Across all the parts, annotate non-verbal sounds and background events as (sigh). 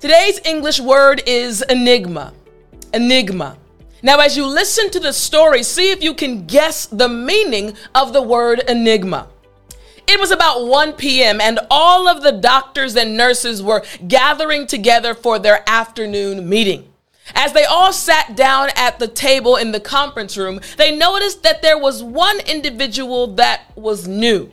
Today's English word is enigma. Enigma. Now, as you listen to the story, see if you can guess the meaning of the word enigma. It was about 1 p.m., and all of the doctors and nurses were gathering together for their afternoon meeting. As they all sat down at the table in the conference room, they noticed that there was one individual that was new.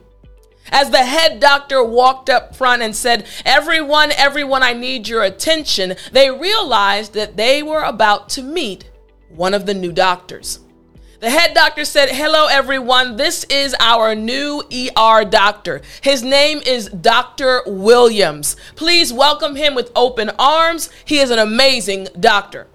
As the head doctor walked up front and said, Everyone, everyone, I need your attention, they realized that they were about to meet one of the new doctors. The head doctor said, Hello, everyone. This is our new ER doctor. His name is Dr. Williams. Please welcome him with open arms. He is an amazing doctor.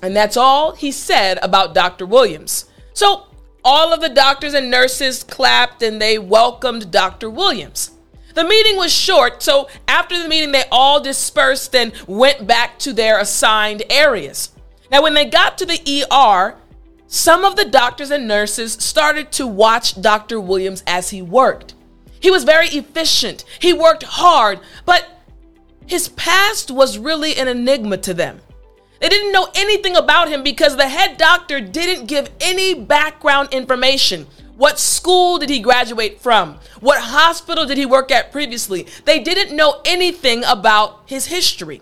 And that's all he said about Dr. Williams. So all of the doctors and nurses clapped and they welcomed Dr. Williams. The meeting was short, so after the meeting, they all dispersed and went back to their assigned areas. Now, when they got to the ER, some of the doctors and nurses started to watch Dr. Williams as he worked. He was very efficient, he worked hard, but his past was really an enigma to them. They didn't know anything about him because the head doctor didn't give any background information. What school did he graduate from? What hospital did he work at previously? They didn't know anything about his history.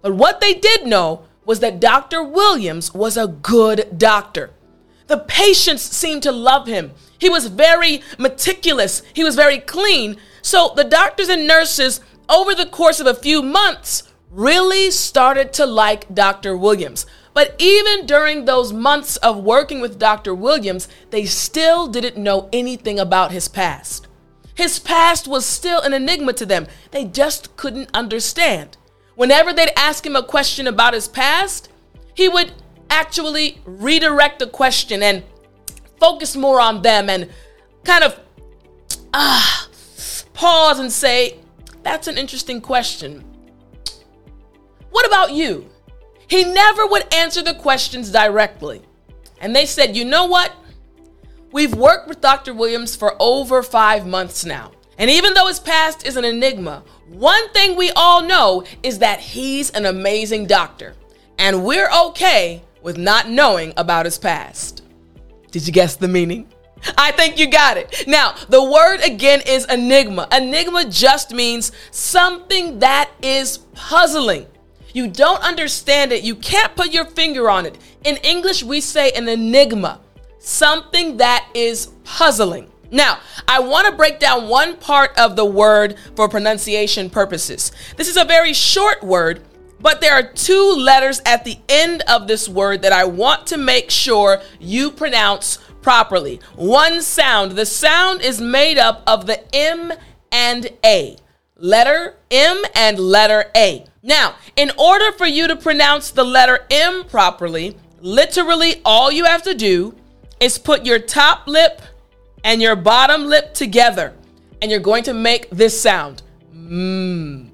But what they did know was that Dr. Williams was a good doctor. The patients seemed to love him. He was very meticulous, he was very clean. So the doctors and nurses, over the course of a few months, really started to like Dr. Williams. But even during those months of working with Dr. Williams, they still didn't know anything about his past. His past was still an enigma to them. They just couldn't understand. Whenever they'd ask him a question about his past, he would actually redirect the question and focus more on them and kind of ah pause and say, "That's an interesting question. What about you?" He never would answer the questions directly. And they said, "You know what? We've worked with Dr. Williams for over 5 months now. And even though his past is an enigma, one thing we all know is that he's an amazing doctor. And we're okay with not knowing about his past. Did you guess the meaning? I think you got it. Now, the word again is enigma. Enigma just means something that is puzzling. You don't understand it, you can't put your finger on it. In English, we say an enigma, something that is puzzling. Now, I want to break down one part of the word for pronunciation purposes. This is a very short word, but there are two letters at the end of this word that I want to make sure you pronounce properly. One sound. The sound is made up of the M and A. Letter M and letter A. Now, in order for you to pronounce the letter M properly, literally all you have to do is put your top lip and your bottom lip together, and you're going to make this sound. Mmm.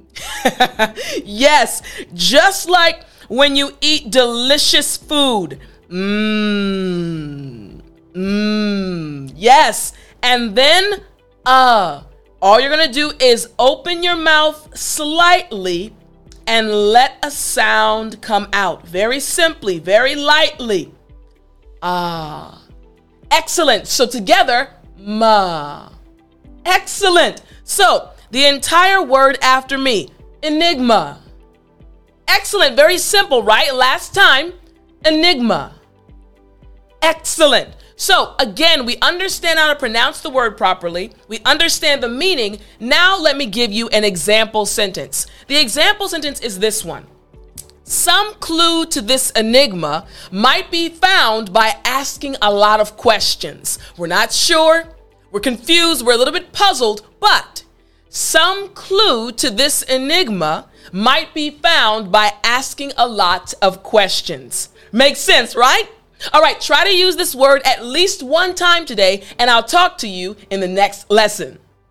(laughs) yes, just like when you eat delicious food. Mmm. Mmm. Yes. And then, uh, all you're gonna do is open your mouth slightly and let a sound come out. Very simply, very lightly. Ah. Excellent. So together, ma. Excellent. So the entire word after me, enigma. Excellent. Very simple, right? Last time, enigma. Excellent. So, again, we understand how to pronounce the word properly. We understand the meaning. Now, let me give you an example sentence. The example sentence is this one some clue to this enigma might be found by asking a lot of questions. We're not sure, we're confused, we're a little bit puzzled, but some clue to this enigma might be found by asking a lot of questions. Makes sense, right? All right, try to use this word at least one time today, and I'll talk to you in the next lesson.